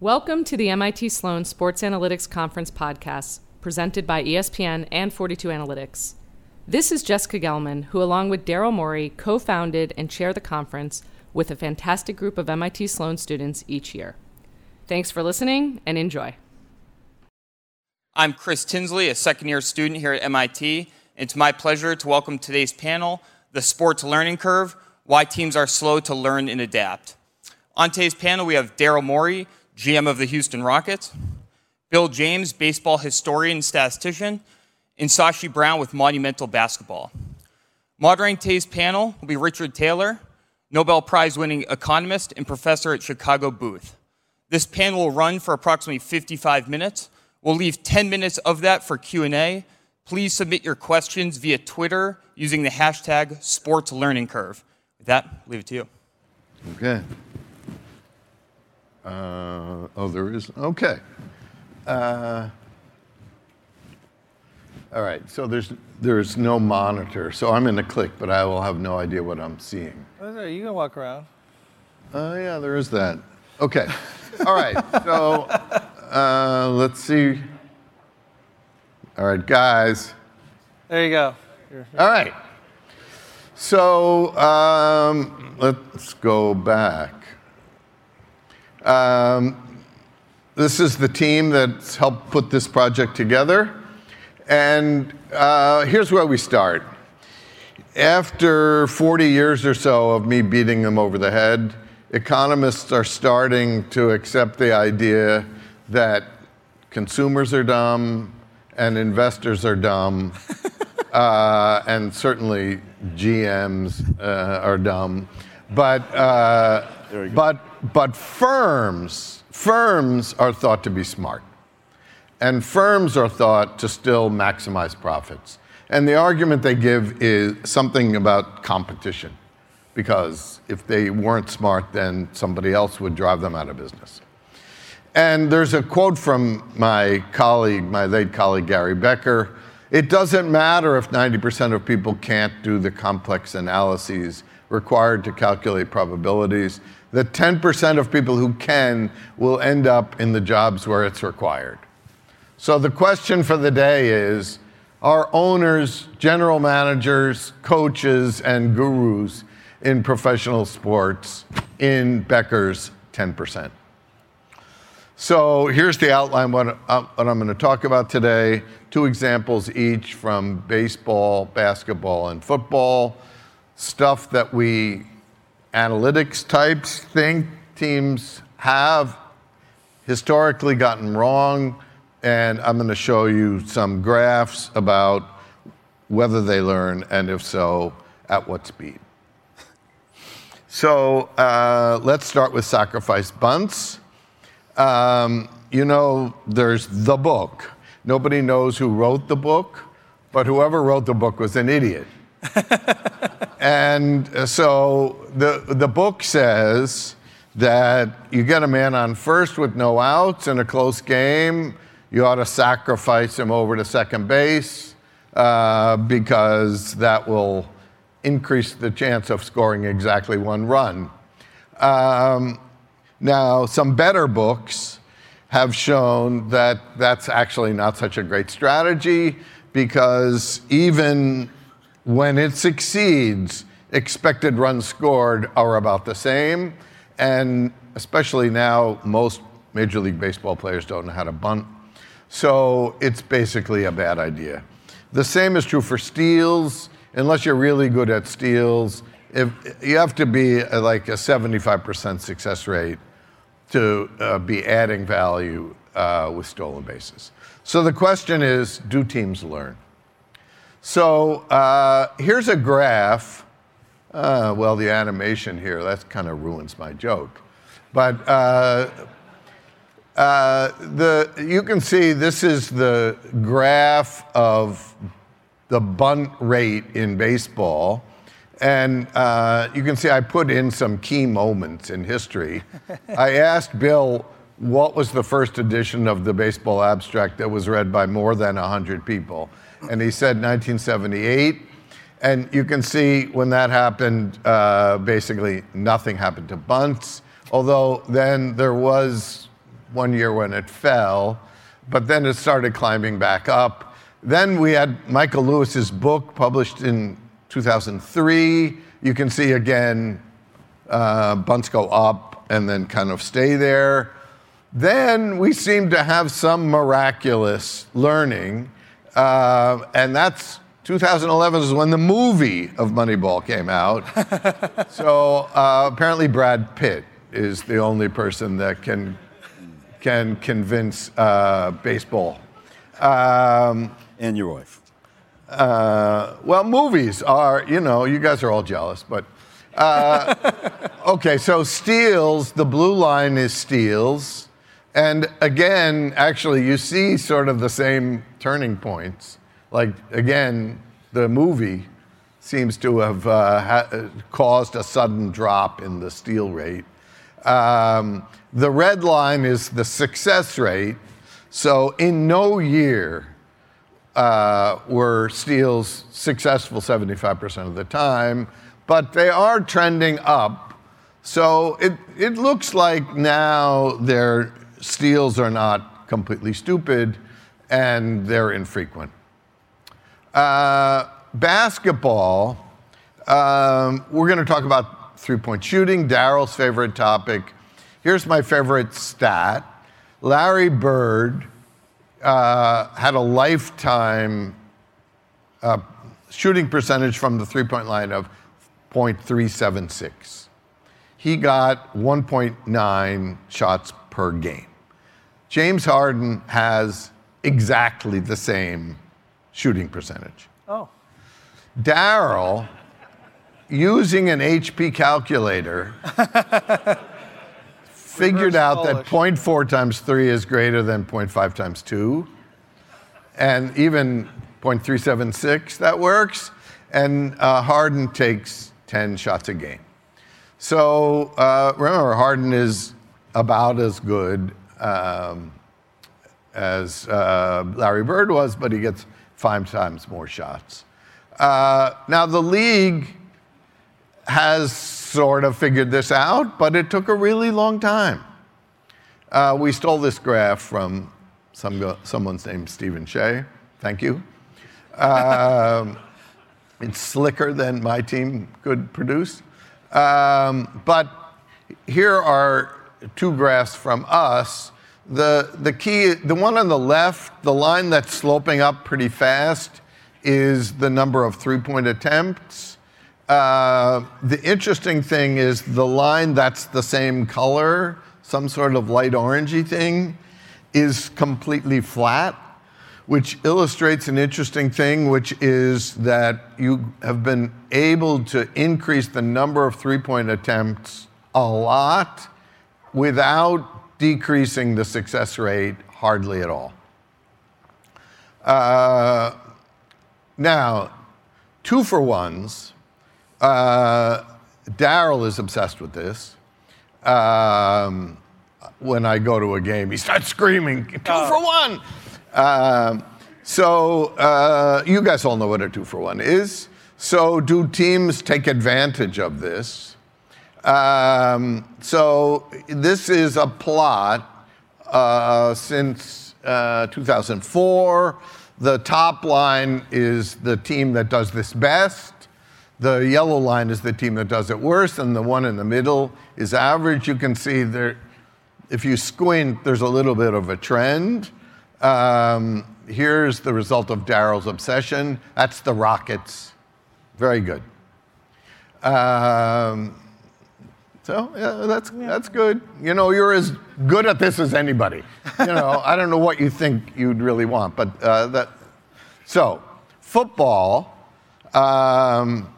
Welcome to the MIT Sloan Sports Analytics Conference podcast, presented by ESPN and 42 Analytics. This is Jessica Gelman, who, along with Daryl Morey, co founded and chair the conference with a fantastic group of MIT Sloan students each year. Thanks for listening and enjoy. I'm Chris Tinsley, a second year student here at MIT. And it's my pleasure to welcome today's panel, The Sports Learning Curve Why Teams Are Slow to Learn and Adapt. On today's panel, we have Daryl Morey, GM of the Houston Rockets, Bill James, baseball historian statistician, and Sashi Brown with Monumental Basketball. Moderating today's panel will be Richard Thaler, Nobel Prize winning economist and professor at Chicago Booth. This panel will run for approximately 55 minutes. We'll leave 10 minutes of that for Q&A. Please submit your questions via Twitter using the hashtag SportsLearningCurve. With that, leave it to you. Okay. Uh, oh, there is, okay. Uh, all right, so there's, there's no monitor. So I'm in a click, but I will have no idea what I'm seeing. You can walk around. Oh, yeah, there is that. Okay. All right, so uh, let's see. All right, guys. There you go. All right. So um, let's go back. Um, this is the team that's helped put this project together. And uh, here's where we start. After 40 years or so of me beating them over the head, economists are starting to accept the idea that consumers are dumb and investors are dumb, uh, and certainly GMs uh, are dumb. But, uh, but, but firms, firms are thought to be smart. And firms are thought to still maximize profits. And the argument they give is something about competition, because if they weren't smart, then somebody else would drive them out of business. And there's a quote from my colleague, my late colleague Gary Becker it doesn't matter if 90% of people can't do the complex analyses required to calculate probabilities. The 10% of people who can will end up in the jobs where it's required. So the question for the day is are owners, general managers, coaches, and gurus in professional sports in Becker's 10%? So here's the outline what, uh, what I'm going to talk about today. Two examples each from baseball, basketball, and football. Stuff that we analytics types think teams have historically gotten wrong and I'm going to show you some graphs about whether they learn, and if so, at what speed. So uh, let's start with sacrifice bunts. Um, you know, there's the book. Nobody knows who wrote the book, but whoever wrote the book was an idiot. and so the, the book says that you get a man on first with no outs in a close game you ought to sacrifice him over to second base uh, because that will increase the chance of scoring exactly one run. Um, now, some better books have shown that that's actually not such a great strategy because even when it succeeds, expected runs scored are about the same. And especially now, most Major League Baseball players don't know how to bunt so it's basically a bad idea. The same is true for steals. Unless you're really good at steals, if, you have to be like a 75% success rate to uh, be adding value uh, with stolen bases. So the question is do teams learn? So uh, here's a graph. Uh, well, the animation here, that kind of ruins my joke. But uh, uh, the, you can see this is the graph of the bunt rate in baseball. And uh, you can see I put in some key moments in history. I asked Bill what was the first edition of the baseball abstract that was read by more than 100 people. And he said 1978. And you can see when that happened, uh, basically nothing happened to bunts. Although then there was one year when it fell, but then it started climbing back up. Then we had Michael Lewis's book published in 2003. You can see again, uh, bunts go up and then kind of stay there. Then we seem to have some miraculous learning, uh, and that's 2011 is when the movie of Moneyball came out. so uh, apparently Brad Pitt is the only person that can can convince uh, baseball. Um, and your wife. Uh, well, movies are, you know, you guys are all jealous, but. Uh, okay, so steals, the blue line is steals. And again, actually, you see sort of the same turning points. Like, again, the movie seems to have uh, ha- caused a sudden drop in the steal rate. Um, the red line is the success rate. So, in no year uh, were steals successful 75% of the time, but they are trending up. So, it, it looks like now their steals are not completely stupid and they're infrequent. Uh, basketball, um, we're going to talk about three point shooting, Daryl's favorite topic. Here's my favorite stat Larry Bird uh, had a lifetime uh, shooting percentage from the three point line of 0.376. He got 1.9 shots per game. James Harden has exactly the same shooting percentage. Oh. Daryl, using an HP calculator, figured Reverse out that 0.4 times 3 is greater than 0.5 times 2. And even 0.376, that works. And uh, Harden takes 10 shots a game. So uh, remember, Harden is about as good um, as uh, Larry Bird was, but he gets five times more shots. Uh, now, the league has sort of figured this out, but it took a really long time. Uh, we stole this graph from some, named Stephen Shea. Thank you. Um, it's slicker than my team could produce. Um, but here are two graphs from us. The, the key, the one on the left, the line that's sloping up pretty fast, is the number of three point attempts. Uh, the interesting thing is the line that's the same color, some sort of light orangey thing, is completely flat, which illustrates an interesting thing, which is that you have been able to increase the number of three point attempts a lot without decreasing the success rate hardly at all. Uh, now, two for ones. Uh, Daryl is obsessed with this. Um, when I go to a game, he starts screaming, two for one. Um, so, uh, you guys all know what a two for one is. So, do teams take advantage of this? Um, so, this is a plot uh, since uh, 2004. The top line is the team that does this best. The yellow line is the team that does it worst, and the one in the middle is average. You can see there, if you squint, there's a little bit of a trend. Um, here's the result of Daryl's obsession. That's the Rockets. Very good. Um, so yeah, that's that's good. You know, you're as good at this as anybody. You know, I don't know what you think you'd really want, but uh, that. So, football. Um,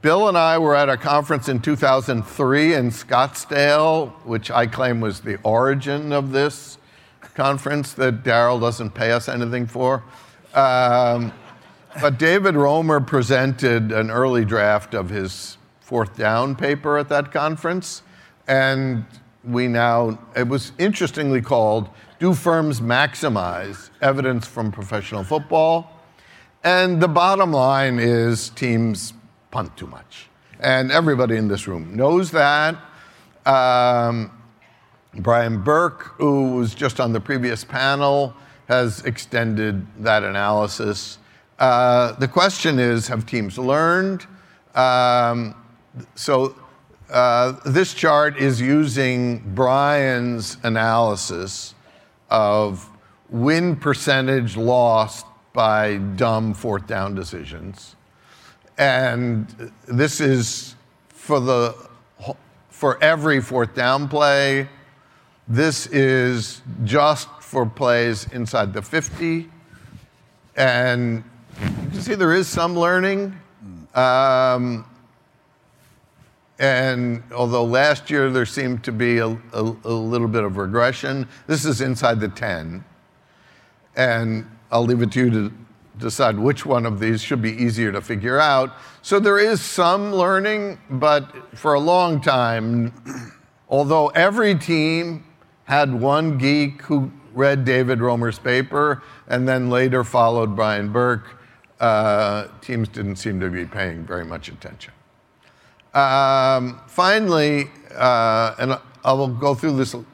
Bill and I were at a conference in 2003 in Scottsdale, which I claim was the origin of this conference that Daryl doesn't pay us anything for. Um, but David Romer presented an early draft of his fourth down paper at that conference. And we now, it was interestingly called Do Firms Maximize Evidence from Professional Football? And the bottom line is teams punt too much. And everybody in this room knows that. Um, Brian Burke, who was just on the previous panel, has extended that analysis. Uh, the question is have teams learned? Um, so uh, this chart is using Brian's analysis of win percentage lost by dumb fourth down decisions. And this is for the for every fourth down play. This is just for plays inside the 50. And you can see there is some learning. Um, and although last year there seemed to be a, a, a, little bit of regression, this is inside the 10. And I'll leave it to you to decide which one of these should be easier to figure out. So there is some learning, but for a long time, although every team had one geek who read David Romer's paper and then later followed Brian Burke, uh, teams didn't seem to be paying very much attention. Um, finally, uh, and I will go through this in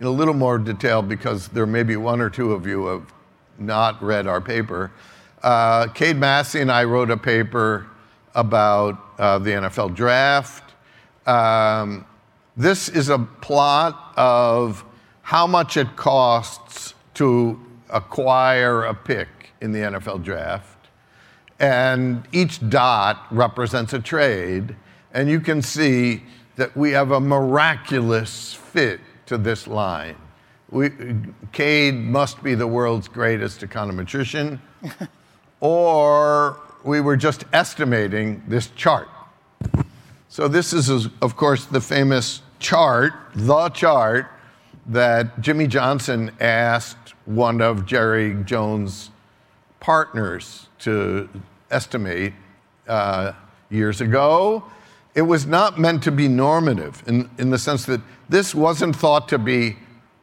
a little more detail because there may be one or two of you who have not read our paper. Uh, Cade Massey and I wrote a paper about uh, the NFL draft. Um, this is a plot of how much it costs to acquire a pick in the NFL draft. And each dot represents a trade. And you can see that we have a miraculous fit to this line. We, Cade must be the world's greatest econometrician, or we were just estimating this chart. So, this is, of course, the famous chart, the chart, that Jimmy Johnson asked one of Jerry Jones' partners to estimate uh, years ago. It was not meant to be normative in, in the sense that this wasn't thought to be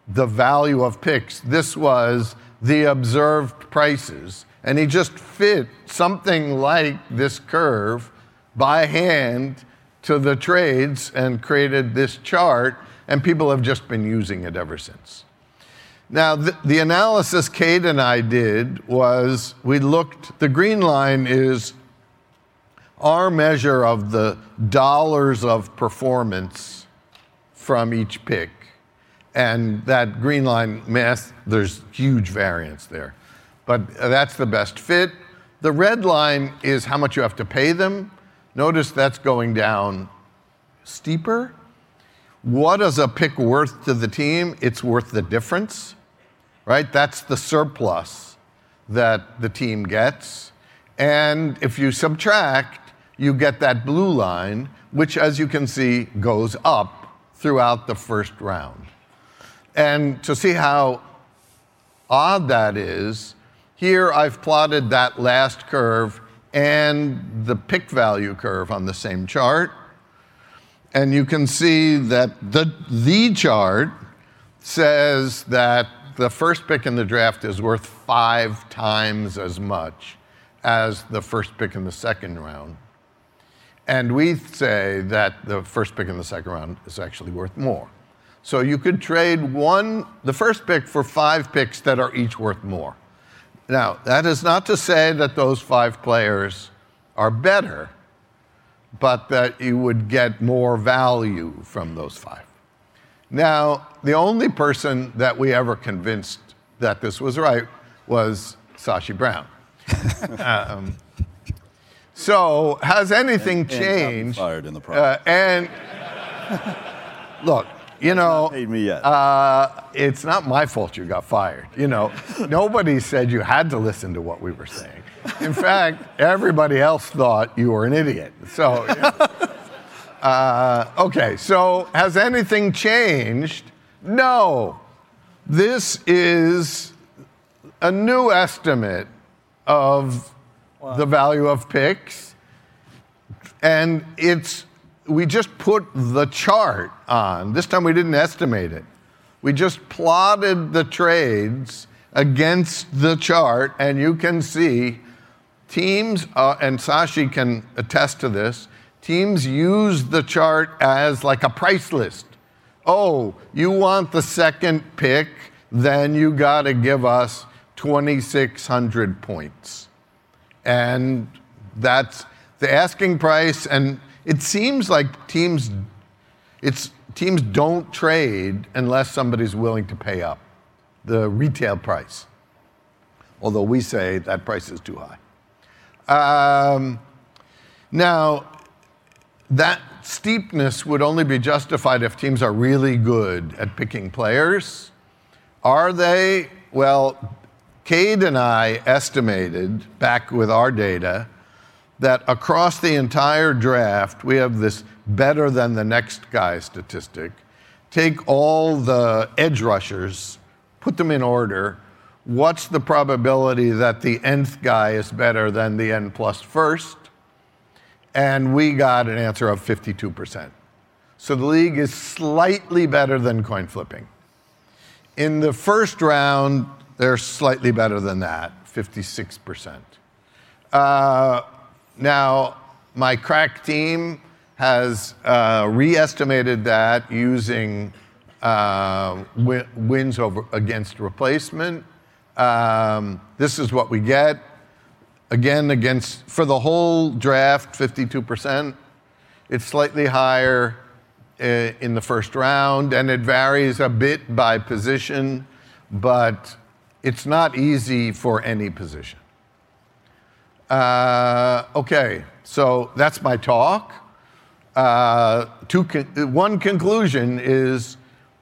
the value of picks. This was the observed prices. And he just fit something like this curve by hand to the trades and created this chart, and people have just been using it ever since. Now, the, the analysis Cade and I did was we looked, the green line is our measure of the dollars of performance from each pick. And that green line math, there's huge variance there. But that's the best fit. The red line is how much you have to pay them. Notice that's going down steeper. What is a pick worth to the team? It's worth the difference, right? That's the surplus that the team gets. And if you subtract, you get that blue line, which, as you can see, goes up throughout the first round. And to see how odd that is, here I've plotted that last curve and the pick value curve on the same chart. And you can see that the, the chart says that the first pick in the draft is worth five times as much as the first pick in the second round. And we say that the first pick in the second round is actually worth more. So you could trade one, the first pick for five picks that are each worth more. Now, that is not to say that those five players are better, but that you would get more value from those five. Now, the only person that we ever convinced that this was right was Sashi Brown. um, so, has anything and, changed? And fired in the process. Uh, and look, you know, paid me yet. Uh, it's not my fault you got fired. You know, nobody said you had to listen to what we were saying. In fact, everybody else thought you were an idiot. So, uh, okay. So, has anything changed? No. This is a new estimate of wow. the value of picks, and it's we just put the chart on. This time we didn't estimate it. We just plotted the trades against the chart, and you can see teams, uh, and Sashi can attest to this, teams use the chart as like a price list. oh, you want the second pick, then you got to give us 2,600 points. And that's the asking price. And it seems like teams, it's, teams don't trade unless somebody's willing to pay up the retail price. Although we say that price is too high. Um, now, that steepness would only be justified if teams are really good at picking players. Are they? Well, Cade and I estimated back with our data that across the entire draft, we have this better than the next guy statistic. Take all the edge rushers, put them in order. What's the probability that the nth guy is better than the n plus first? And we got an answer of 52%. So the league is slightly better than coin flipping. In the first round, they're slightly better than that, 56%. Uh, now, my crack team has uh, re-estimated that using uh, wi- wins over against replacement. Um, this is what we get. Again, against for the whole draft, 52%. It's slightly higher uh, in the first round, and it varies a bit by position, but it's not easy for any position. Uh, okay, so that's my talk. Uh, con- one conclusion is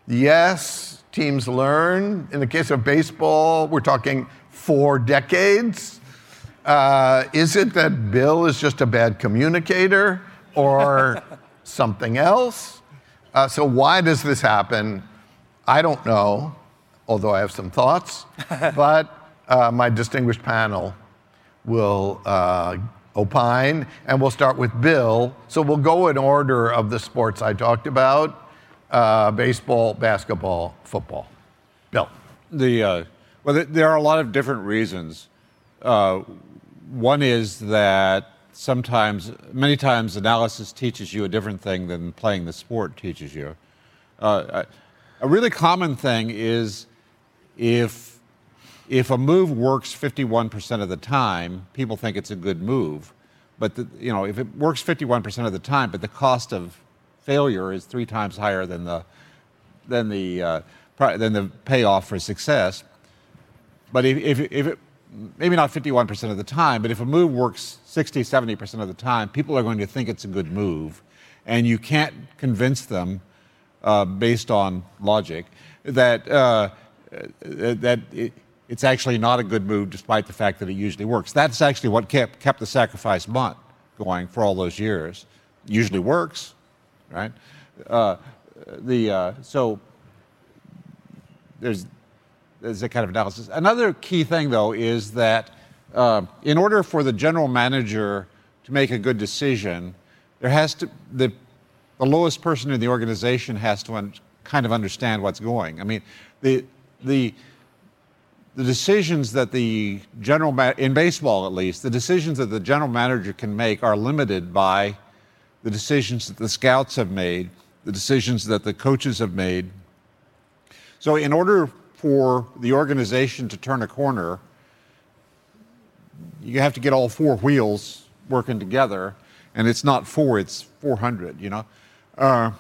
yes, teams learn. In the case of baseball, we're talking four decades. Uh, is it that Bill is just a bad communicator or something else? Uh, so, why does this happen? I don't know, although I have some thoughts. but uh, my distinguished panel will uh, opine, and we'll start with Bill. So we'll go in order of the sports I talked about uh, baseball, basketball, football. Bill. The, uh, well, there are a lot of different reasons. Uh, one is that sometimes, many times, analysis teaches you a different thing than playing the sport teaches you. Uh, a really common thing is if if a move works 51% of the time, people think it's a good move. But the, you know, if it works 51% of the time, but the cost of failure is three times higher than the than the uh, than the payoff for success. But if, if, if it maybe not 51% of the time, but if a move works 60, 70% of the time, people are going to think it's a good move, and you can't convince them uh, based on logic that uh, that. It, it's actually not a good move despite the fact that it usually works. That's actually what kept, kept the sacrifice bunt going for all those years. Usually works, right? Uh, the, uh, so there's, there's a kind of analysis. Another key thing, though, is that uh, in order for the general manager to make a good decision, there has to, the, the lowest person in the organization has to un- kind of understand what's going. I mean, the, the, the decisions that the general ma- in baseball at least the decisions that the general manager can make are limited by the decisions that the scouts have made the decisions that the coaches have made. So in order for the organization to turn a corner you have to get all four wheels working together and it's not four it's 400 you know? Uh,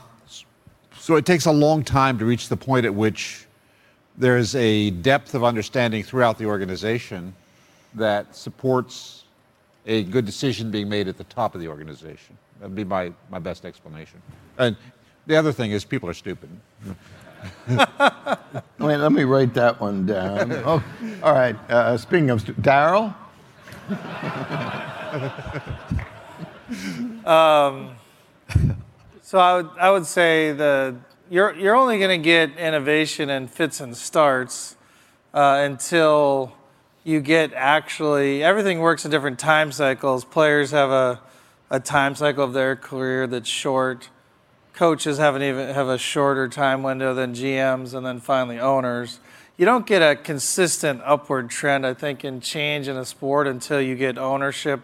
so it takes a long time to reach the point at which there's a depth of understanding throughout the organization that supports a good decision being made at the top of the organization. That would be my, my best explanation. And the other thing is people are stupid. Wait, let me write that one down. Oh, all right. Uh, speaking of stu- Daryl, So I would, I would say the you're you're only going to get innovation and fits and starts uh, until you get actually everything works in different time cycles. Players have a a time cycle of their career that's short. Coaches have an even have a shorter time window than GMs, and then finally owners. You don't get a consistent upward trend, I think, in change in a sport until you get ownership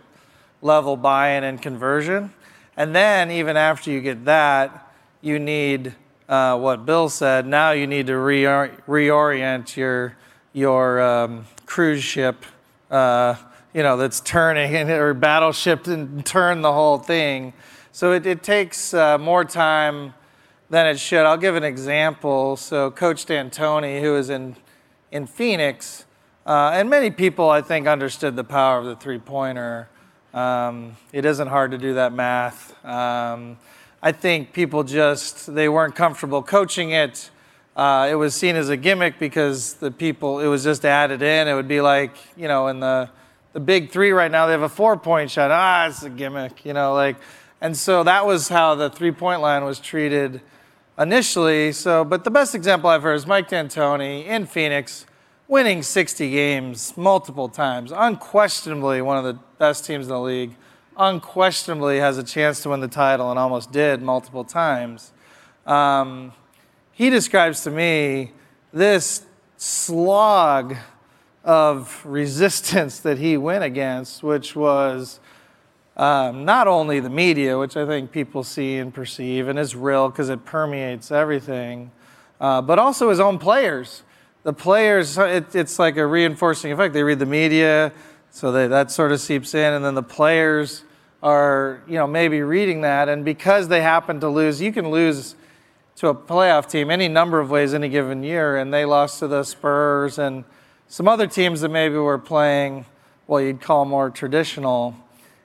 level buy-in and conversion. And then even after you get that, you need uh, what Bill said. Now you need to reor- reorient your your um, cruise ship, uh, you know, that's turning or battleship and turn the whole thing. So it, it takes uh, more time than it should. I'll give an example. So Coach D'Antoni, who is in in Phoenix, uh, and many people I think understood the power of the three pointer. Um, it isn't hard to do that math. Um, I think people just they weren't comfortable coaching it. Uh, it was seen as a gimmick because the people it was just added in. It would be like you know in the the big three right now they have a four point shot. Ah, it's a gimmick, you know like, and so that was how the three point line was treated initially. So, but the best example I've heard is Mike D'Antoni in Phoenix, winning 60 games multiple times, unquestionably one of the best teams in the league unquestionably has a chance to win the title and almost did multiple times. Um, he describes to me this slog of resistance that he went against, which was um, not only the media, which I think people see and perceive and is real because it permeates everything, uh, but also his own players. The players, it, it's like a reinforcing effect. They read the media, so they, that sort of seeps in, and then the players are, you know, maybe reading that, and because they happen to lose, you can lose to a playoff team any number of ways any given year, and they lost to the Spurs and some other teams that maybe were playing, well, you'd call more traditional.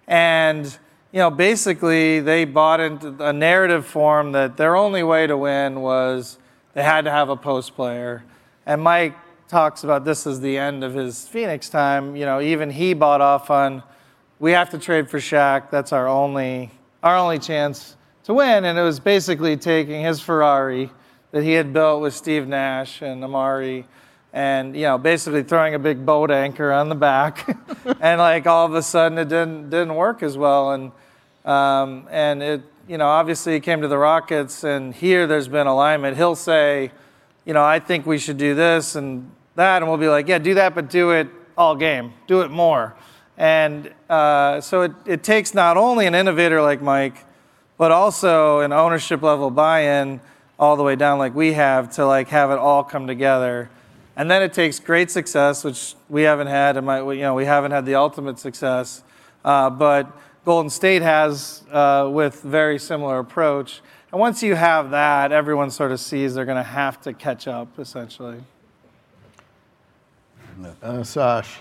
And, you know, basically they bought into a narrative form that their only way to win was they had to have a post player. And Mike talks about this as the end of his Phoenix time. You know, even he bought off on we have to trade for Shaq. That's our only our only chance to win. And it was basically taking his Ferrari that he had built with Steve Nash and Amar'e and you know, basically throwing a big boat anchor on the back, and like all of a sudden it didn't didn't work as well. And um, and it you know obviously it came to the Rockets, and here there's been alignment. He'll say, you know, I think we should do this and that, and we'll be like, yeah, do that, but do it all game, do it more. And uh, so it, it takes not only an innovator like Mike, but also an ownership level buy-in all the way down like we have to like have it all come together. And then it takes great success, which we haven't had, and you know, we haven't had the ultimate success, uh, but Golden State has uh, with very similar approach. And once you have that, everyone sort of sees they're going to have to catch up, essentially. Uh, Sash.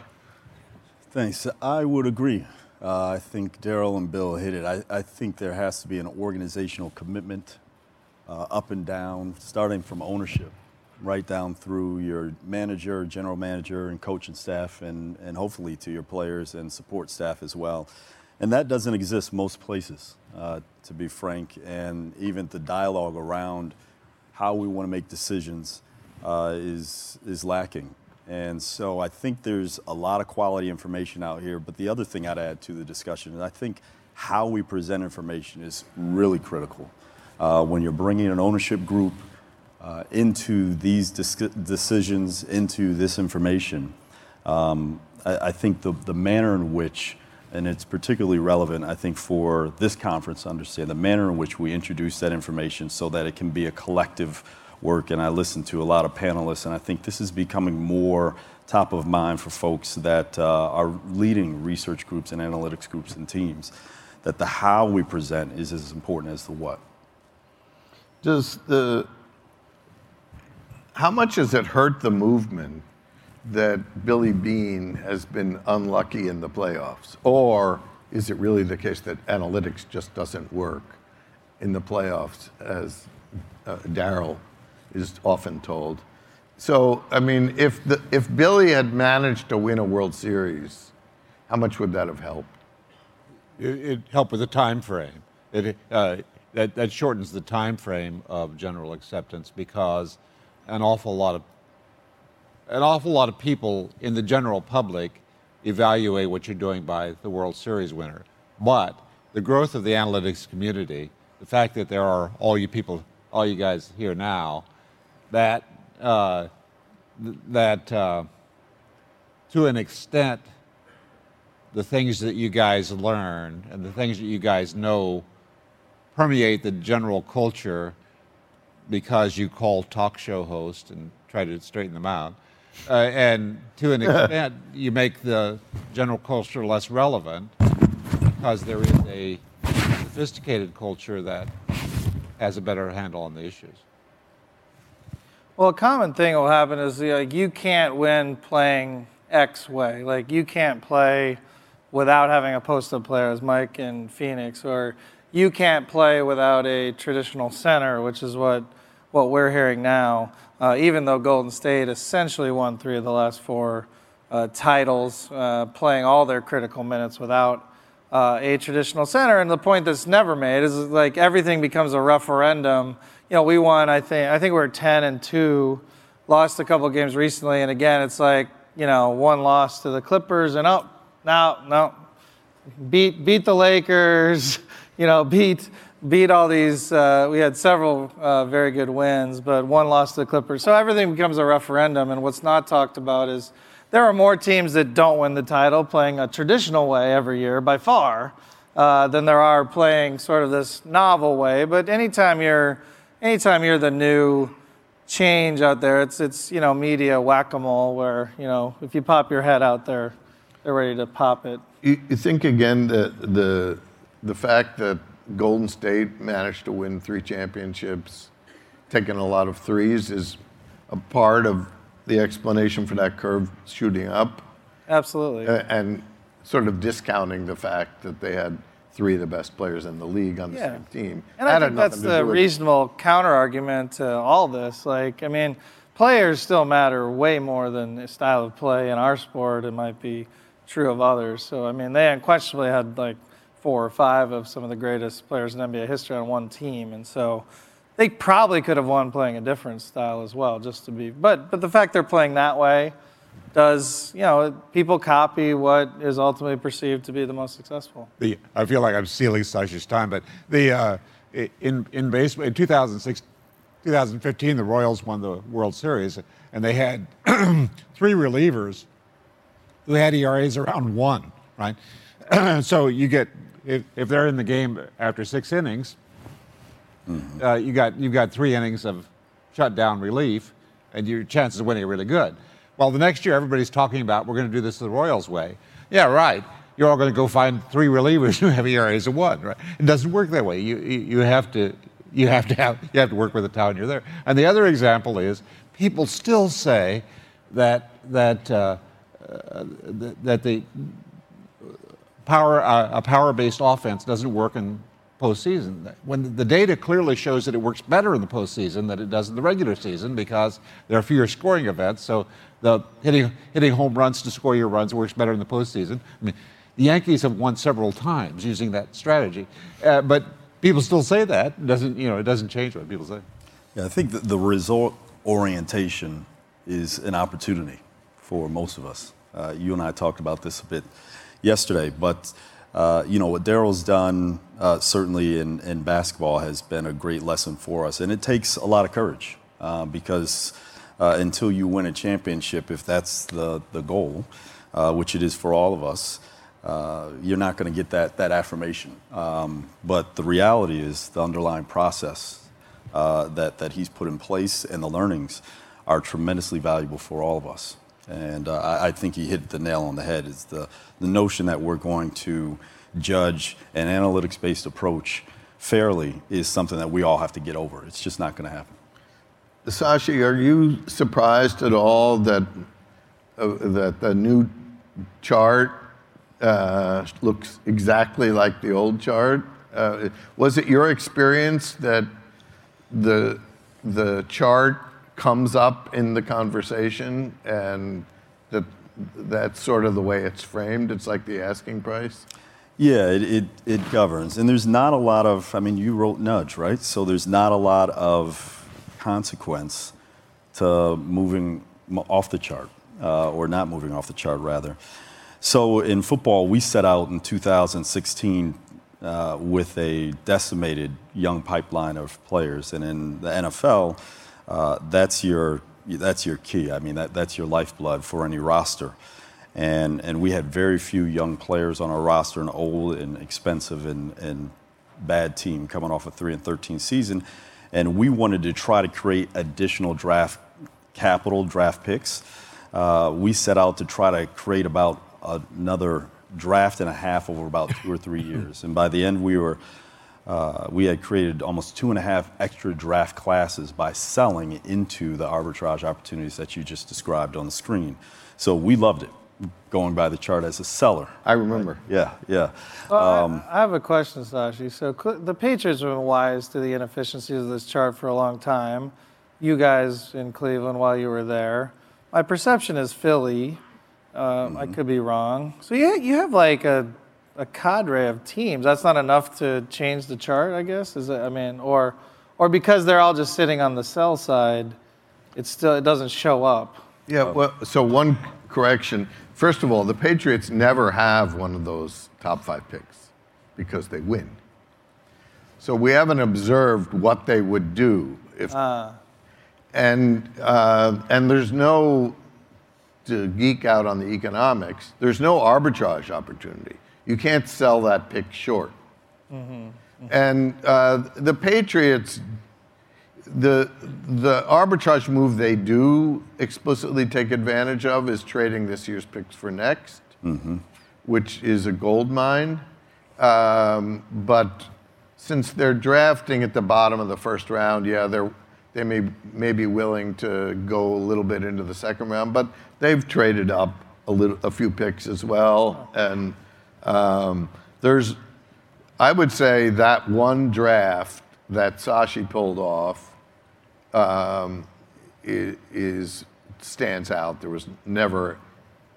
Thanks. I would agree. Uh, I think Daryl and Bill hit it. I, I, think there has to be an organizational commitment uh, up and down, starting from ownership, right down through your manager, general manager, and coaching staff, and, and hopefully to your players and support staff as well. And that doesn't exist most places, uh, to be frank. And even the dialogue around how we want to make decisions uh, is, is lacking. And so I think there's a lot of quality information out here. But the other thing I'd add to the discussion is I think how we present information is really critical. Uh, when you're bringing an ownership group uh, into these decisions, into this information, um, I, I, think the, the manner in which, and it's particularly relevant, I think, for this conference to understand the manner in which we introduce that information so that it can be a collective work, and I listen to a lot of panelists, and I think this is becoming more top of mind for folks that uh, are leading research groups and analytics groups and teams. That the how we present is as important as the what. Does the how much has it hurt the movement that Billy Beane has been unlucky in the playoffs? Or is it really the case that analytics just doesn't work in the playoffs, as uh, Daryl is often told. So, I mean, if, the, if Billy had managed to win a World Series, how much would that have helped? It, it helped with the time frame. It, uh, that, that shortens the time frame of general acceptance because an awful lot of an awful lot of people in the general public evaluate what you're doing by the World Series winner. But the growth of the analytics community, the fact that there are all you people, all you guys here now, that uh, that uh, to an extent the things that you guys learn and the things that you guys know permeate the general culture because you call talk show hosts and try to straighten them out. Uh, and to an extent, you make the general culture less relevant because there is a sophisticated culture that has a better handle on the issues. Well, a common thing will happen is like you can't win playing X way. Like you can't play without having a post-up player, as Mike in Phoenix, or you can't play without a traditional center, which is what what we're hearing now. Uh, even though Golden State essentially won three of the last four uh, titles, uh, playing all their critical minutes without uh, a traditional center. And the point that's never made is like everything becomes a referendum. You know, we won. I think I think we are 10 and two, lost a couple games recently, and again, it's like you know one loss to the Clippers, and oh, no, no, beat beat the Lakers. You know, beat beat all these. Uh, we had several uh, very good wins, but one loss to the Clippers. So everything becomes a referendum, and what's not talked about is there are more teams that don't win the title playing a traditional way every year by far uh, than there are playing sort of this novel way. But anytime you're, anytime you're the new change out there, it's it's you know media whack-a-mole where you know if you pop your head out there, they're ready to pop it. You, you think again that the the fact that Golden State managed to win three championships, taking a lot of threes, is a part of the explanation for that curve shooting up Absolutely. and sort of discounting the fact that they had three of the best players in the league on the Yeah. same team. And That I think that's the reasonable counter argument to all this. Like, I mean, players still matter way more than the style of play in our sport. It might be true of others. So, I mean, they unquestionably had like four or five of some of the greatest players in NBA history on one team. And so they probably could have won playing a different style as well, just to be. But, but the fact they're playing that way does, you know, people copy what is ultimately perceived to be the most successful. The, I feel like I'm stealing Sasha's time, but the uh, in in baseball in 2006, 2015, the Royals won the World Series, and they had three relievers who had ERAs around one, right? so you get if, if they're in the game after six innings, uh, you got you've got three innings of shutdown relief, and your chances of winning are really good. Well, the next year everybody's talking about we're going to do this the Royals way. Yeah, right. You're all going to go find three relievers who have ERAs of one. Right? It doesn't work that way. You you you have to you have to have you have to work with the town you're there. And the other example is people still say that that uh, uh, that the power uh, a power-based offense doesn't work in postseason. When the data clearly shows that it works better in the postseason than it does in the regular season because there are fewer scoring events. So the hitting hitting home runs to score your runs works better in the postseason. I mean, the Yankees have won several times using that strategy, uh, but people still say that. It doesn't you know it doesn't change what people say. Yeah, I think that the result orientation is an opportunity for most of us. Uh, you and I talked about this a bit yesterday, but uh, you know what Daryl's done uh, certainly in, in basketball has been a great lesson for us, and it takes a lot of courage uh, because uh, until you win a championship, if that's the the goal, uh, which it is for all of us, you're not going to get that that affirmation. Um, but the reality is the underlying process that, that he's put in place and the learnings are tremendously valuable for all of us. And uh, I, think he hit the nail on the head. Is the, the notion that we're going to judge an analytics based approach fairly is something that we all have to get over. It's just not going to happen. Sasha, are you surprised at all that uh, that the new chart uh, looks exactly like the old chart? Uh, was it your experience that the the chart comes up in the conversation and that that's sort of the way it's framed? It's like the asking price. Yeah, it, it, it governs. And there's not a lot of, I mean, you wrote Nudge, right? So there's not a lot of consequence to moving off the chart, uh, or not moving off the chart, rather. So in football, we set out in 2016 uh, with a decimated young pipeline of players. And in the NFL, that's, your, that's your key. I mean, that, that's your lifeblood for any roster and and we had very few young players on our roster, an old and expensive and, and bad team coming off a three and thirteen season, And we wanted to try to create additional draft capital, draft picks. Uh, we set out to try to create about another draft and a half over about two or three years. And by the end, we were uh, we had created almost two and a half extra draft classes by selling into the arbitrage opportunities that you just described on the screen. So we loved it, going by the chart as a seller. I remember. Yeah, yeah. Well, um, I, I, have a question, Sashi. So the Patriots have been wise to the inefficiencies of this chart for a long time. You guys in Cleveland while you were there. My perception is Philly. Um, mm-hmm. I could be wrong. So yeah, you have like a a cadre of teams. That's not enough to change the chart, I guess. Is it? I mean, or or because they're all just sitting on the sell side, it still it doesn't show up. Yeah. Well, so one correction. First of all, the Patriots never have one of those top five picks because they win. So we haven't observed what they would do if. Uh. And uh, and there's no to geek out on the economics. There's no arbitrage opportunity. You can't sell that pick short. Mm-hmm. Mm-hmm. And uh, the Patriots, the, the arbitrage move they do explicitly take advantage of is trading this year's picks for next, mm-hmm. which is a gold mine. Um, but since they're drafting at the bottom of the first round, yeah, they're, they may, may be willing to go a little bit into the second round, but they've traded up a, little, a few picks as well. And um, there's, I would say that one draft that Sashi pulled off um, is stands out. There was never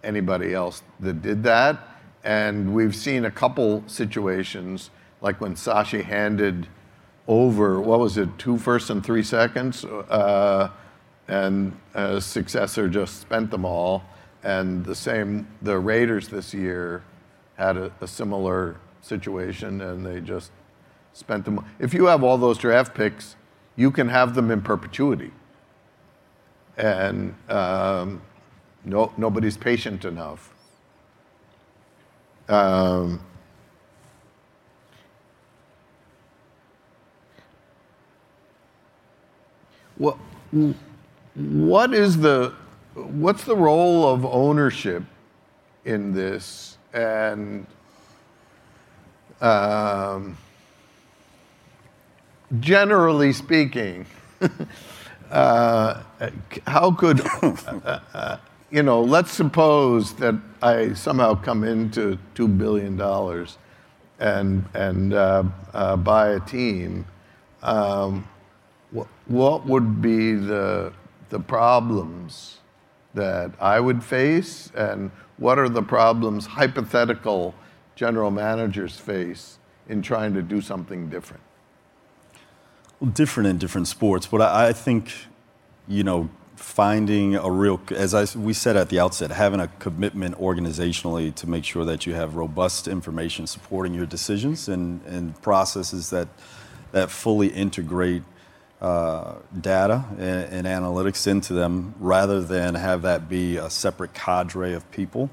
anybody else that did that, and we've seen a couple situations like when Sashi handed over what was it, two first and three seconds, uh, and a successor just spent them all. And the same, the Raiders this year had a, a similar situation and they just spent them. If you have all those draft picks, you can have them in perpetuity. And um, no, nobody's patient enough. Um, what, what is the, what's the role of ownership in this? And um, generally speaking, uh, how could, uh, uh, you know, let's suppose that I somehow come into $2 billion and, and uh, uh, buy a team. Um, what, what would be the, the problems that I would face and what are the problems hypothetical general managers face in trying to do something different? Well, different in different sports, but I, I think, you know, finding a real, as I, we said at the outset, having a commitment organizationally to make sure that you have robust information supporting your decisions and, and processes that, that fully integrate uh, data and, and, analytics into them rather than have that be a separate cadre of people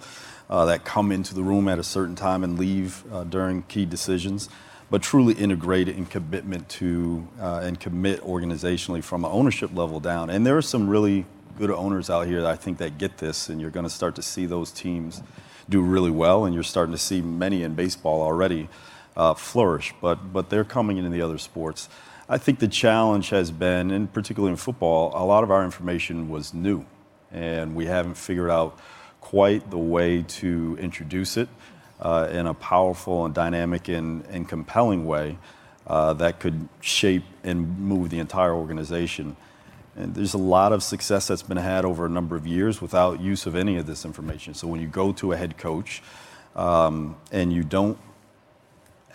uh, that come into the room at a certain time and leave uh, during key decisions, but truly integrate in commitment to uh, and commit organizationally from an ownership level down. And there are some really good owners out here that I think that get this, and you're going to start to see those teams do really well, and you're starting to see many in baseball already uh, flourish, but, but they're coming into the other sports. I think the challenge has been, and particularly in football, a lot of our information was new, and we haven't figured out quite the way to introduce it uh, in a powerful and dynamic and, and compelling way uh, that could shape and move the entire organization. And there's a lot of success that's been had over a number of years without use of any of this information. So when you go to a head coach um, and you don't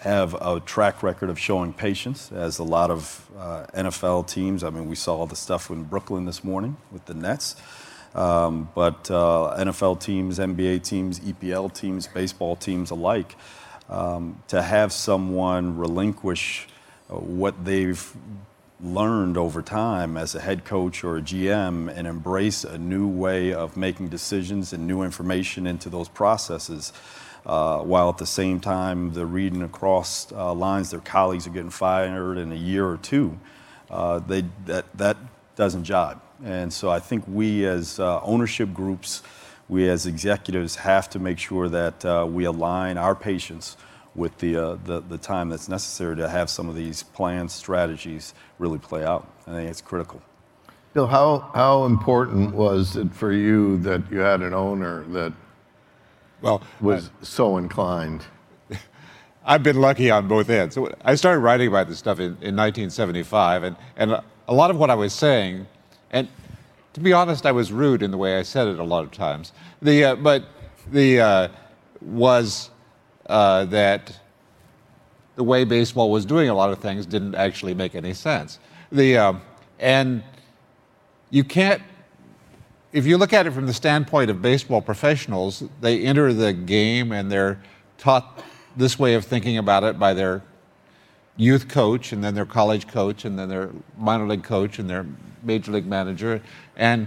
have a track record of showing patience, as a lot of uh, NFL teams. I mean, we saw the stuff in Brooklyn this morning with the Nets. Um, but uh, NFL teams, NBA teams, EPL teams, baseball teams alike, um, to have someone relinquish uh, what they've learned over time as a head coach or a GM and embrace a new way of making decisions and new information into those processes uh, while at the same time they're reading across uh, lines their colleagues are getting fired in a year or two. uh, they, that, that doesn't jibe. And so I think we as uh, ownership groups, we as executives have to make sure that uh, we align our patience with the, uh, the, the time that's necessary to have some of these plans, strategies really play out. I think it's critical. Bill, how, how important was it for you that you had an owner that Well, was so inclined? I've been lucky on both ends. So I started writing about this stuff in, in 1975, and, and a lot of what I was saying, and to be honest, I was rude in the way I said it a lot of times. The, uh, but the uh, was uh, that the way baseball was doing a lot of things didn't actually make any sense. The, um, and you can't if you look at it from the standpoint of baseball professionals, they enter the game and they're taught this way of thinking about it by their youth coach and then their college coach and then their minor league coach and their major league manager. And,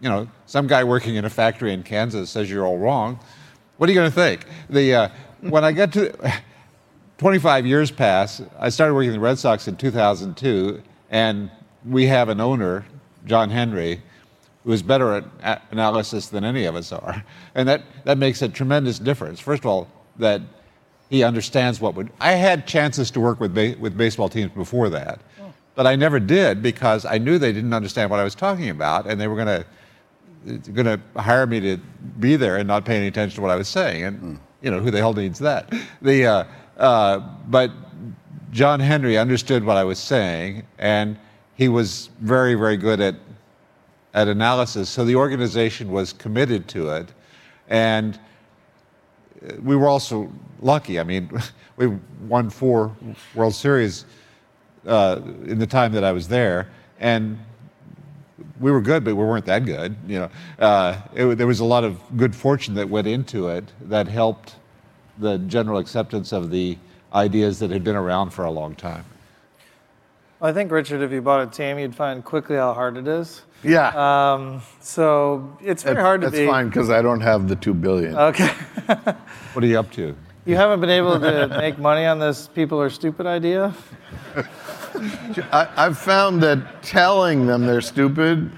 you know, some guy working in a factory in Kansas says you're all wrong. What are you going to think? The, uh, when I get to 25 years pass, I started working in the Red Sox in 2002, and we have an owner, John Henry, who is better at analysis than any of us are. And that, that makes a tremendous difference. First of all, that he understands what would. I had chances to work with, ba- with baseball teams before that, but I never did because I knew they didn't understand what I was talking about and they were going to going to hire me to be there and not pay any attention to what I was saying. And you know, who the hell needs that? The, uh, uh, but John Henry understood what I was saying, and he was very, very good at at analysis. So the organization was committed to it, and we were also lucky. I mean, we won four World Series uh, in the time that I was there, and we were good, but we weren't that good. You know, uh, it, there was a lot of good fortune that went into it that helped the general acceptance of the ideas that had been around for a long time. I think, Richard, if you bought a team, you'd find quickly how hard it is. Yeah. Um, so it's very That- hard to that's be. fine because I don't have the two billion. Okay. What are you up to? You haven't been able to make money on this people are stupid idea? I, I've found that telling them they're stupid,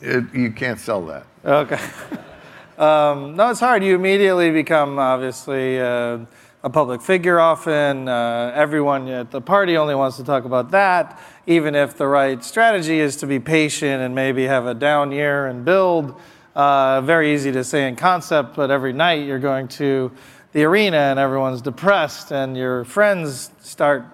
it, you can't sell that. Okay. Um, no, it's hard. You immediately become obviously uh, a public figure often. Uh, everyone at the party only wants to talk about that, even if the right strategy is to be patient and maybe have a down year and build. Uh, very easy to say in concept, but every night you're going to the arena and everyone's depressed and your friends start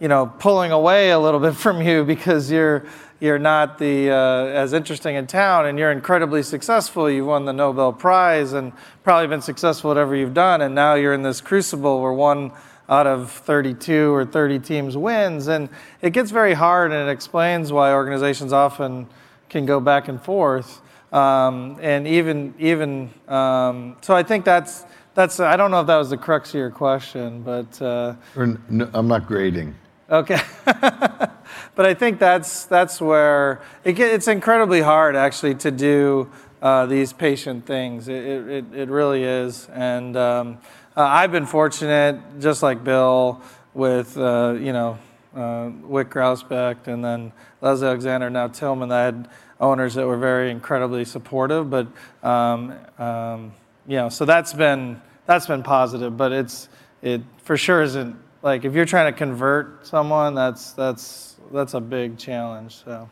you know, pulling away a little bit from you because you're you're not the uh, as interesting in town, and you're incredibly successful. You've won the Nobel Prize and probably been successful at whatever you've done, and now you're in this crucible where one out of 32 or 30 teams wins, and it gets very hard, and it explains why organizations often can go back and forth, um, and even even um, so. I think that's that's. I don't know if that was the crux of your question, but. Uh, Or n- n- I'm not grading. Okay. but I think that's that's where it get, it's incredibly hard actually to do uh, these patient things. It, it, it really is. And um, uh, I've been fortunate, just like Bill, with uh, you know uh, Wyc Grousbeck and then Leslie Alexander, now Tilman. I had owners that were very incredibly supportive. But um, um, you know, so that's been that's been positive. But it's it for sure isn't like if you're trying to convert someone, that's that's that's a big challenge. So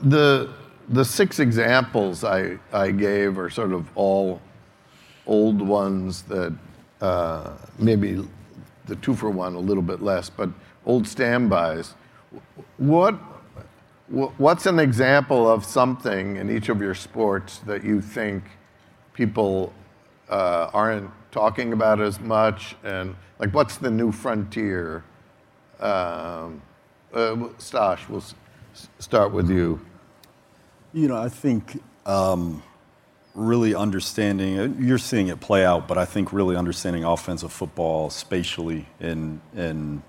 The, the six examples I, I gave are sort of all old ones that uh, maybe the two for one a little bit less, but old standbys. What, what's an example of something in each of your sports that you think people uh, aren't talking about as much? And like, what's the new frontier? Um, uh, Sashi, we'll s- start with you. You know, I think um, really understanding, you're seeing it play out, but I think really understanding offensive football spatially in, in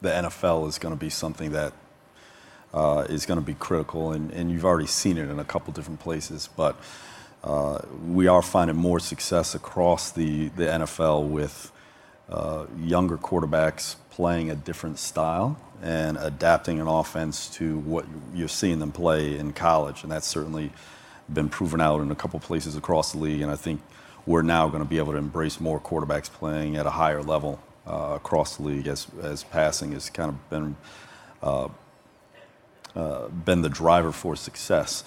the NFL is going to be something that uh, is going to be critical. And, and you've already seen it in a couple different places, but uh, we are finding more success across the, the NFL with uh, younger quarterbacks playing a different style and adapting an offense to what you're seeing them play in college. And that's certainly been proven out in a couple places across the league. And I think we're now going to be able to embrace more quarterbacks playing at a higher level uh, across the league as, as passing has kind of been, uh, uh, been the driver for success.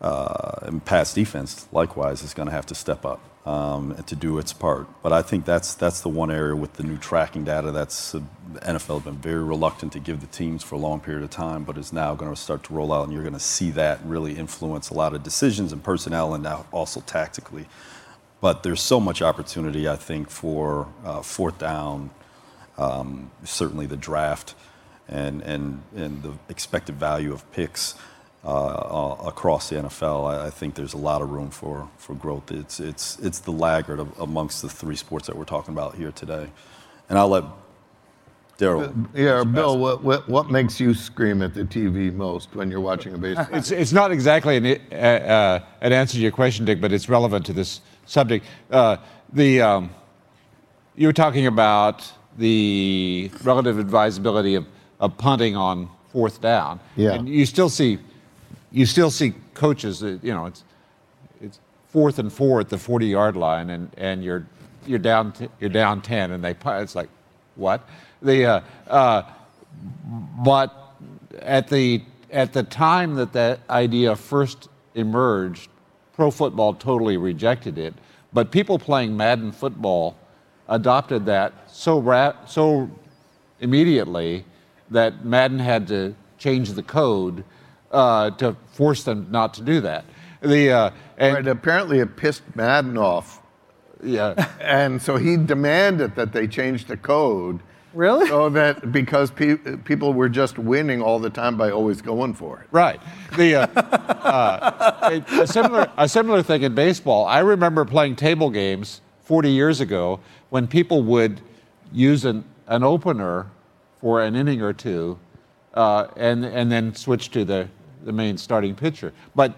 Uh, and pass defense, likewise, is going to have to step up um, to do its part. But I think that's that's the one area with the new tracking data that's uh, the NFL has been very reluctant to give the teams for a long period of time, but is now going to start to roll out, and you're going to see that really influence a lot of decisions and personnel, and now also tactically. But there's so much opportunity, I think, for uh, fourth down, um, certainly the draft, and and and the expected value of picks across the NFL. I, I, think there's a lot of room for, for growth. It's, it's, it's the laggard of, amongst the three sports that we're talking about here today. And I'll let Daryl. Uh, yeah, Bill, what, what, what, makes you scream at the TV most when you're watching a baseball? It's, it's not exactly an, uh, uh, an answer to your question, Dick, but it's relevant to this subject. Uh, the, um, you were talking about the relative advisability of, of punting on fourth down. Yeah. And you still see you still see coaches that you know it's it's fourth and four at the 40 yard line and and you're you're down t- you're down 10 and they it's like what? The uh, uh, but at the at the time that that idea first emerged pro football totally rejected it. But people playing Madden football adopted that so ra- so immediately that Madden had to change the code uh, to force them not to do that. The, uh, and, right, apparently it pissed Madden off. Yeah. and so he demanded that they change the code. Really? So that because pe- people were just winning all the time by always going for it. Right. The uh, uh, a, a, similar a similar thing in baseball. I remember playing table games 40 years ago when people would use an, an opener for an inning or two, uh, and and then switch to the the main starting pitcher. But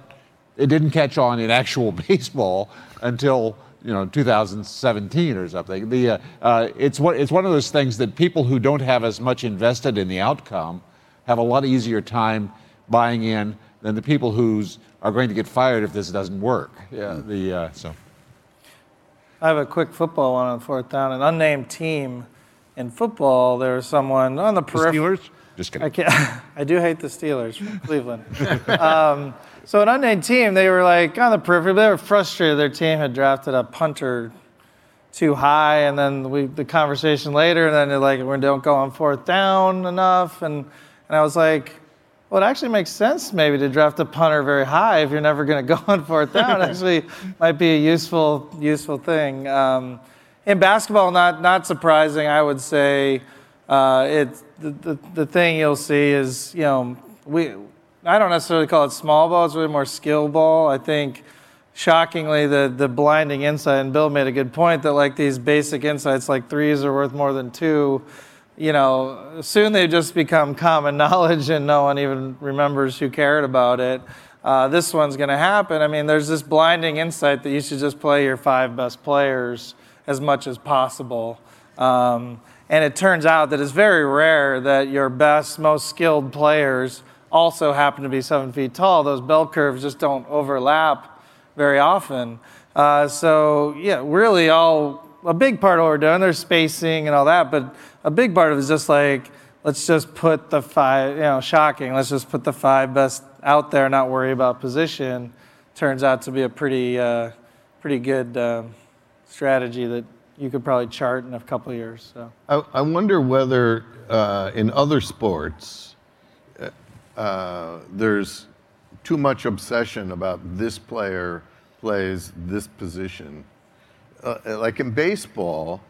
it didn't catch on in actual baseball until you know 2017 or something. The uh, uh, it's one it's one of those things that people who don't have as much invested in the outcome have a lot easier time buying in than the people who are going to get fired if this doesn't work. Yeah. The uh, so. I have a quick football one on fourth down. An unnamed team in football. There's someone on the periphery. Steelers. Just kidding. I, can't, I do hate the Steelers from Cleveland. Um, so an unnamed team, they were like on the periphery, they were frustrated. Their team had drafted a punter too high, and then we the conversation later, and then they're like, we don't go on fourth down enough, and and I was like, well, it actually makes sense maybe to draft a punter very high if you're never going to go on fourth down. actually, might be a useful useful thing. Um, in basketball, not not surprising, I would say. Uh, the, the, the thing you'll see is, you know, we, I don't necessarily call it small ball, it's really more skill ball. I think shockingly the, the blinding insight, and Bill made a good point that like these basic insights like threes are worth more than two, you know, soon they just become common knowledge and no one even remembers who cared about it. Uh, this one's going to happen. I mean, there's this blinding insight that you should just play your five best players as much as possible. Um, and it turns out that it's very rare that your best, most skilled players also happen to be seven feet tall. Those bell curves just don't overlap very often. Uh, so, yeah, really, all a big part of what we're doing, there's spacing and all that, but a big part of it is just like, let's just put the five, you know, shocking, let's just put the five best out there, not worry about position. Turns out to be a pretty, uh, pretty good uh, strategy that you could probably chart in a couple of years. So I, I wonder whether uh, in other sports uh, uh, there's too much obsession about this player plays this position. Uh, like in baseball,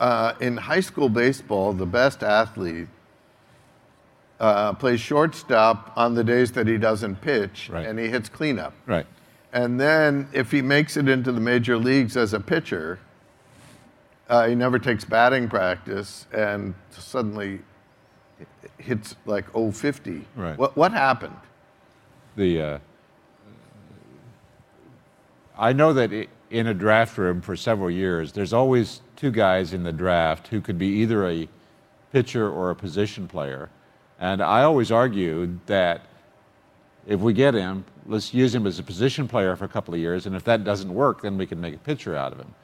uh, in high school baseball, the best athlete uh, plays shortstop on the days that he doesn't pitch, right. and he hits cleanup. Right. And then if he makes it into the major leagues as a pitcher, uh, he never takes batting practice and suddenly hits like 050. Right. What, what happened? The, uh, I know that it, in a draft room for several years, there's always two guys in the draft who could be either a pitcher or a position player. And I always argued that if we get him, let's use him as a position player for a couple of years, and if that doesn't work, then we can make a pitcher out of him.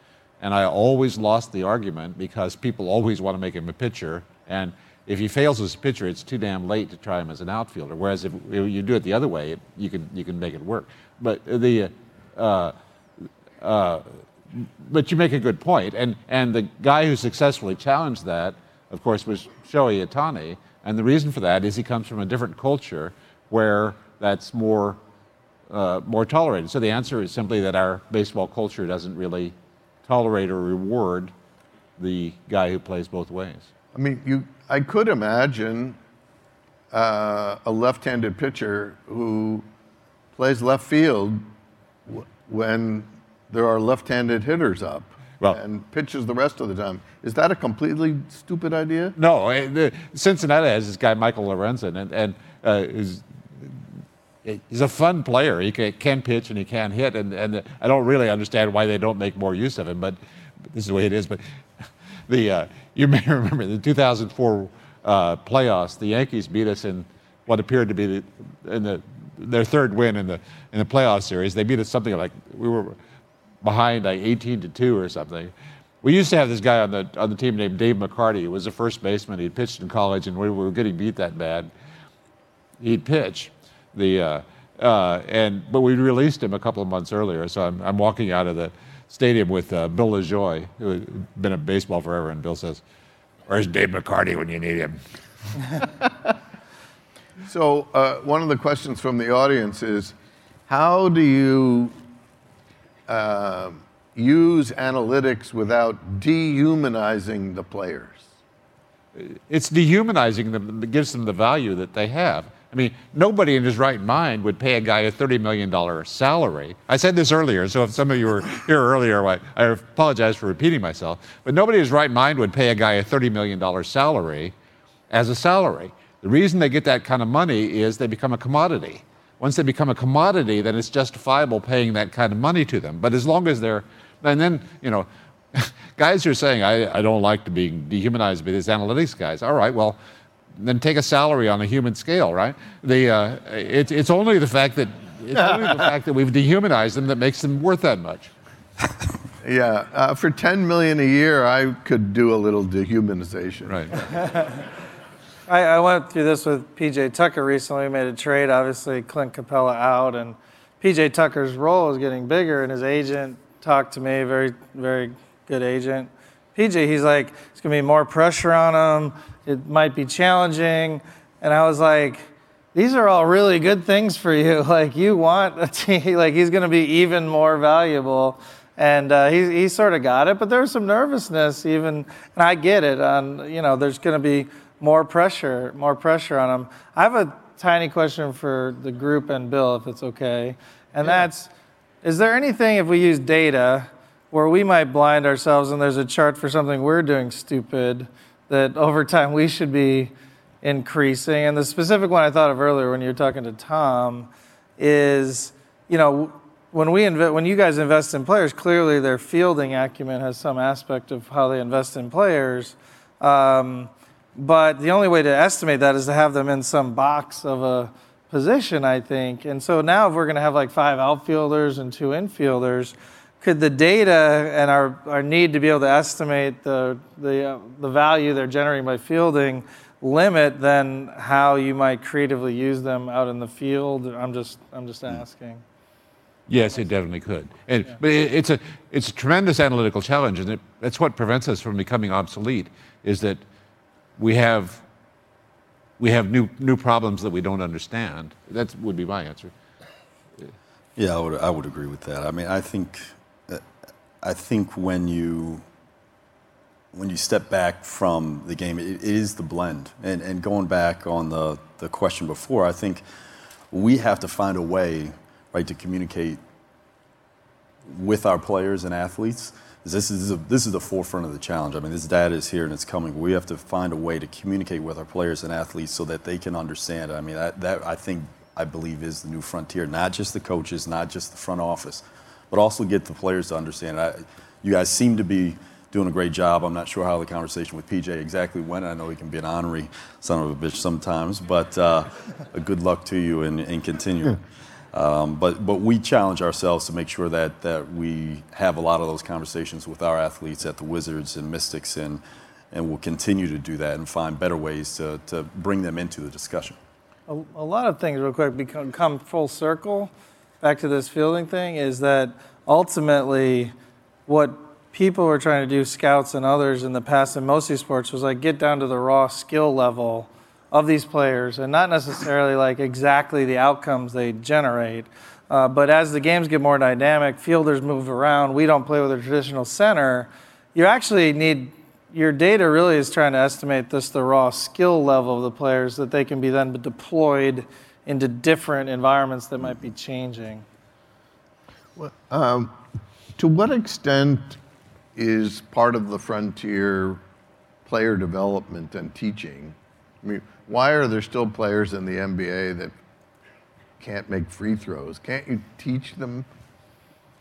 And I always lost the argument because people always want to make him a pitcher, and if he fails as a pitcher, it's too damn late to try him as an outfielder. Whereas if you do it the other way, you can you can make it work. But the uh, uh, but you make a good point, and and the guy who successfully challenged that, of course, was Shohei Ohtani, and the reason for that is he comes from a different culture where that's more uh, more tolerated. So the answer is simply that our baseball culture doesn't really tolerate or reward the guy who plays both ways. I mean, you, I could imagine uh, a left-handed pitcher who plays left field w- when there are left-handed hitters up Well- and pitches the rest of the time. Is that a completely stupid idea? No, eh, Cincinnati has this guy Michael Lorenzen, and, and uh, is, he's a fun player. He can, pitch and he can hit, and, and I don't really understand why they don't make more use of him. But, but this is the way it is. But the uh, you may remember the 2004 uh, playoffs. The Yankees beat us in what appeared to be the, in the their third win in the in the playoff series. They beat us something like we were behind like 18 to two or something. We used to have this guy on the on the team named Dave McCarty. He was a first baseman. He pitched in college, and we were getting beat that bad. He'd pitch, the uh, uh, and but we released him a couple of months earlier. So I'm, I'm walking out of the stadium with uh, Bill Lajoie, who had been in baseball forever, and Bill says, "Where's Dave McCarty when you need him?" So uh, one of the questions from the audience is, how do you uh, use analytics without dehumanizing the players? it's dehumanizing them that gives them the value that they have. I mean, nobody in his right mind would pay a guy a $30 million salary. I said this earlier, so if some of you were here earlier, I, I apologize for repeating myself. But nobody in his right mind would pay a guy a $30 million salary as a salary. The reason they get that kind of money is they become a commodity. Once they become a commodity, then it's justifiable paying that kind of money to them. But as long as they're, and then, you know, guys are saying, I, I don't like to be dehumanized by these analytics guys. All right, well, then take a salary on a human scale, right? The, uh, it, it's only the fact that it's only the fact that we've dehumanized them that makes them worth that much. Yeah, uh, for 10 million a year, I could do a little dehumanization. Right. I, I went through this with PJ Tucker recently. We made a trade, obviously, Clint Capela out, and PJ Tucker's role is getting bigger, and his agent talked to me, very, very good agent. PJ, he's like, it's going to be more pressure on him. It might be challenging. And I was like, these are all really good things for you. Like, you want a team, like, he's going to be even more valuable. And uh, he, he sort of got it, but there was some nervousness even, and I get it. On you know, there's going to be more pressure, more pressure on him. I have a tiny question for the group and Bill, if it's okay, and that's: Is there anything if we use data where we might blind ourselves and there's a chart for something we're doing stupid that over time we should be increasing? And the specific one I thought of earlier when you were talking to Tom is, you know, when we inve- when you guys invest in players, clearly their fielding acumen has some aspect of how they invest in players. Um, but the only way to estimate that is to have them in some box of a position, I think. And so now, if we're going to have like five outfielders and two infielders, could the data and our, our need to be able to estimate the, the, uh, the value they're generating by fielding limit then how you might creatively use them out in the field? I'm just, I'm just asking. Yes, it definitely could. And, But it, it's, a, it's a tremendous analytical challenge, and it, that's what prevents us from becoming obsolete, is that we have, we have new, new problems that we don't understand. That would be my answer. Yeah, I would, I would agree with that. I mean, I think, I think when you, when you step back from the game, it, is the blend. And, going back on the, question before, I think we have to find a way, right, to communicate with our players and athletes. This is, a, this is the forefront of the challenge. I mean, this data is here and it's coming. We have to find a way to communicate with our players and athletes so that they can understand. I mean, that I think, I believe, is the new frontier. Not just the coaches, not just the front office, but also get the players to understand. I, you guys seem to be doing a great job. I'm not sure how the conversation with PJ exactly went. I know he can be an honorary son of a bitch sometimes, but uh, good luck to you and, and continue. Um, but, but we challenge ourselves to make sure that, that we have a lot of those conversations with our athletes at the Wizards and Mystics, and, and we'll continue to do that and find better ways to, to bring them into the discussion. A, a lot of things, real quick, become come full circle back to this fielding thing is that ultimately what people were trying to do, scouts and others in the past in most of these sports, was like get down to the raw skill level of these players and not necessarily like exactly the outcomes they generate. Uh, but as the games get more dynamic, fielders move around, we don't play with a traditional center, you actually need your data really is trying to estimate this the raw skill level of the players that they can be then deployed into different environments that might be changing. Um, to what extent is part of the frontier player development and teaching? I mean, why are there still players in the NBA that can't make free throws? Can't you teach them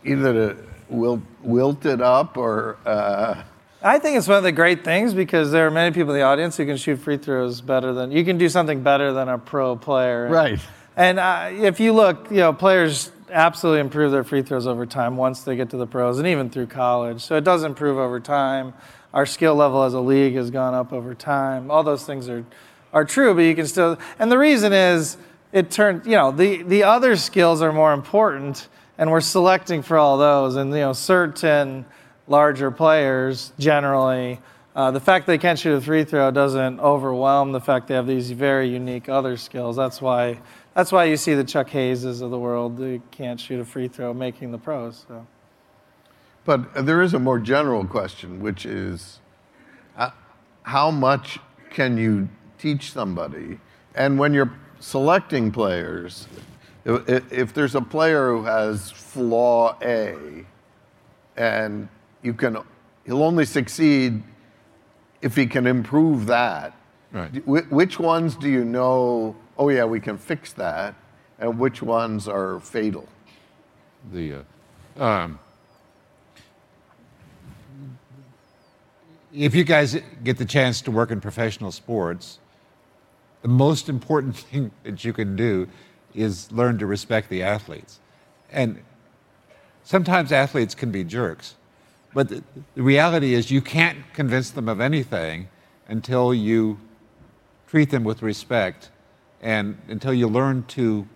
either to wilt, wilt it up or? Uh, I think it's one of the great things because there are many people in the audience who can shoot free throws better than you can do something better than a pro player. Right. And uh, if you look, you know, players absolutely improve their free throws over time once they get to the pros and even through college. So it does improve over time. Our skill level as a league has gone up over time. All those things are are true, but you can still and the reason is it turned, you know, the the other skills are more important and we're selecting for all those and you know certain larger players generally uh, the fact they can't shoot a free throw doesn't overwhelm the fact they have these very unique other skills. That's why that's why you see the Chuck Hayeses of the world who can't shoot a free throw making the pros. So. But there is a more general question, which is uh, how much can you teach somebody? And when you're selecting players, if, if there's a player who has flaw A, and you can, he'll only succeed if he can improve that. Right. Wh- Which ones do you know? Oh yeah, we can fix that, and which ones are fatal? the uh, um, if you guys get the chance to work in professional sports the most important thing that you can do is learn to respect the athletes and sometimes athletes can be jerks but the, the reality is you can't convince them of anything until you treat them with respect and until you learn to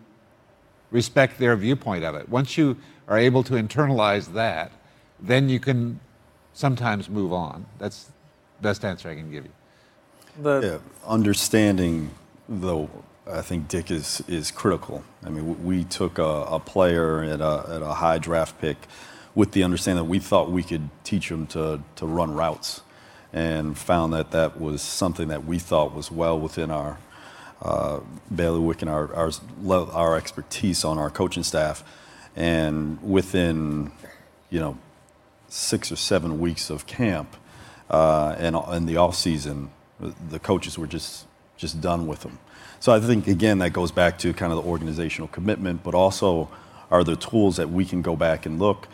respect their viewpoint of it. Once you are able to internalize that, then you can sometimes move on. That's the best answer I can give you. The, Yeah, understanding though, I think Dick is is critical. I mean, we took a, a player at a, at a high draft pick with the understanding that we thought we could teach them to to run routes, and found that that was something that we thought was well within our uh, bailiwick and our, our our expertise on our coaching staff, and within, you know, six or seven weeks of camp uh, and in the off season, the coaches were just just done with them. So I think again that goes back to kind of the organizational commitment, but also are there tools that we can go back and look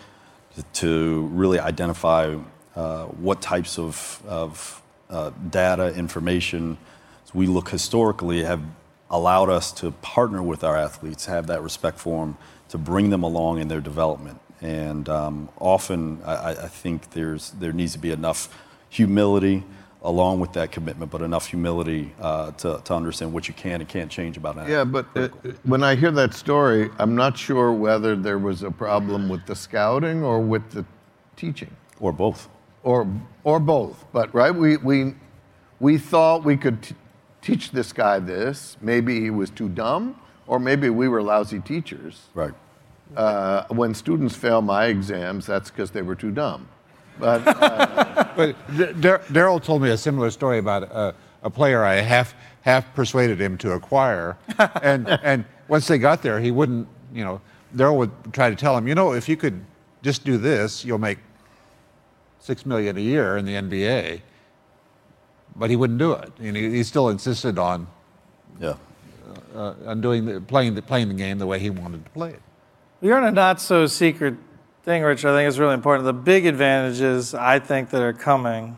to, really identify uh, what types of, of uh, data information as we look historically have allowed us to partner with our athletes, have that respect for them, to bring them along in their development. And um, often, I I think there's there needs to be enough humility along with that commitment, but enough humility uh, to, to understand what you can and can't change about an Yeah, but uh, when I hear that story, I'm not sure whether there was a problem with the scouting or with the teaching, or both. or or both. But right, we we we thought we could t- teach this guy this. Maybe he was too dumb, or maybe we were lousy teachers. Right. Uh, when students fail my exams, that's because they were too dumb. But But Daryl told me a similar story about a, a player I half half persuaded him to acquire, and and once they got there, he wouldn't. You know, Daryl would try to tell him, you know, if you could just do this, you'll make six million a year in the NBA. But he wouldn't do it, and he, he still insisted on Yeah. uh, on doing the, playing the playing the game the way he wanted to play it. You're in a not so secret thing, Rich, I think is really important. The big advantages I think that are coming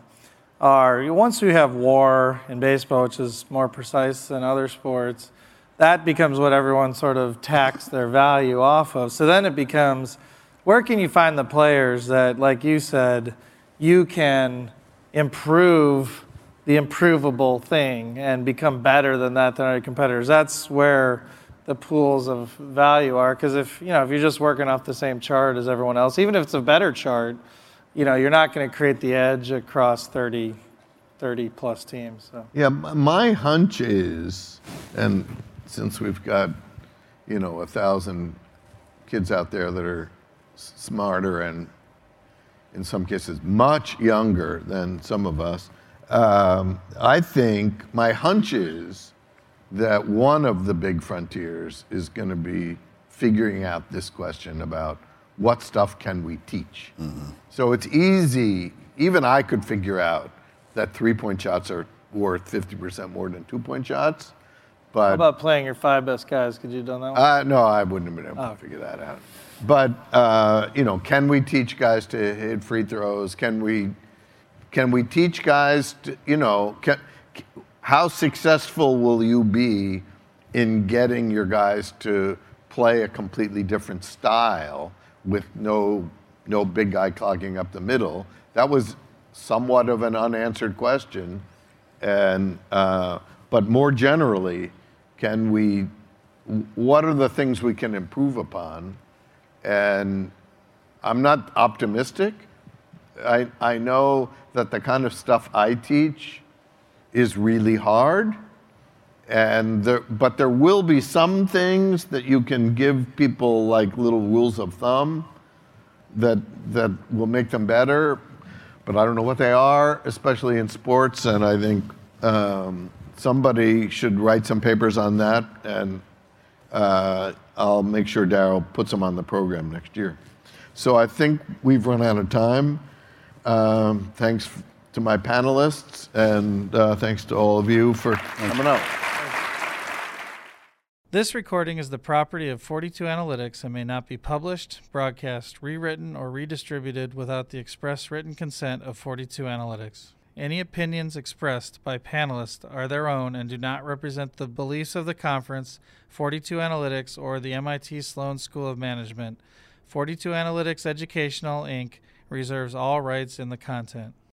are once we have WAR in baseball, which is more precise than other sports, that becomes what everyone sort of tacks their value off of. So then it becomes where can you find the players that, like you said, you can improve the improvable thing and become better than that than other competitors? That's where the pools of value are. Because if you know if you're just working off the same chart as everyone else, even if it's a better chart, you know you're not going to create the edge across 30, 30 plus teams. So. Yeah, my hunch is, and since we've got, you know, a thousand kids out there that are smarter and in some cases much younger than some of us, um, I think my hunch is that one of the big frontiers is going to be figuring out this question about what stuff can we teach. Mm-hmm. So it's easy, even I could figure out that three point shots are worth 50% more than two point shots. But How about playing your five best guys? Could you have done that one? Uh, no, I wouldn't have been able oh. to figure that out. But uh, you know, can we teach guys to hit free throws? Can we can we teach guys to, you know, can, how successful will you be in getting your guys to play a completely different style with no no big guy clogging up the middle? That was somewhat of an unanswered question, and uh, but more generally, can we? What are the things we can improve upon? And I'm not optimistic. I, I know that the kind of stuff I teach is really hard. And there, but there will be some things that you can give people like little rules of thumb that, that will make them better. But I don't know what they are, especially in sports. And I think um, somebody should write some papers on that. And uh, I'll make sure Daryl puts them on the program next year. So I think we've run out of time. Um, thanks to my panelists, and uh, thanks to all of you for coming out. This recording is the property of 42 Analytics and may not be published, broadcast, rewritten, or redistributed without the express written consent of 42 Analytics. Any opinions expressed by panelists are their own and do not represent the beliefs of the conference, 42 Analytics, or the MIT Sloan School of Management. 42 Analytics Educational, Inc. reserves all rights in the content.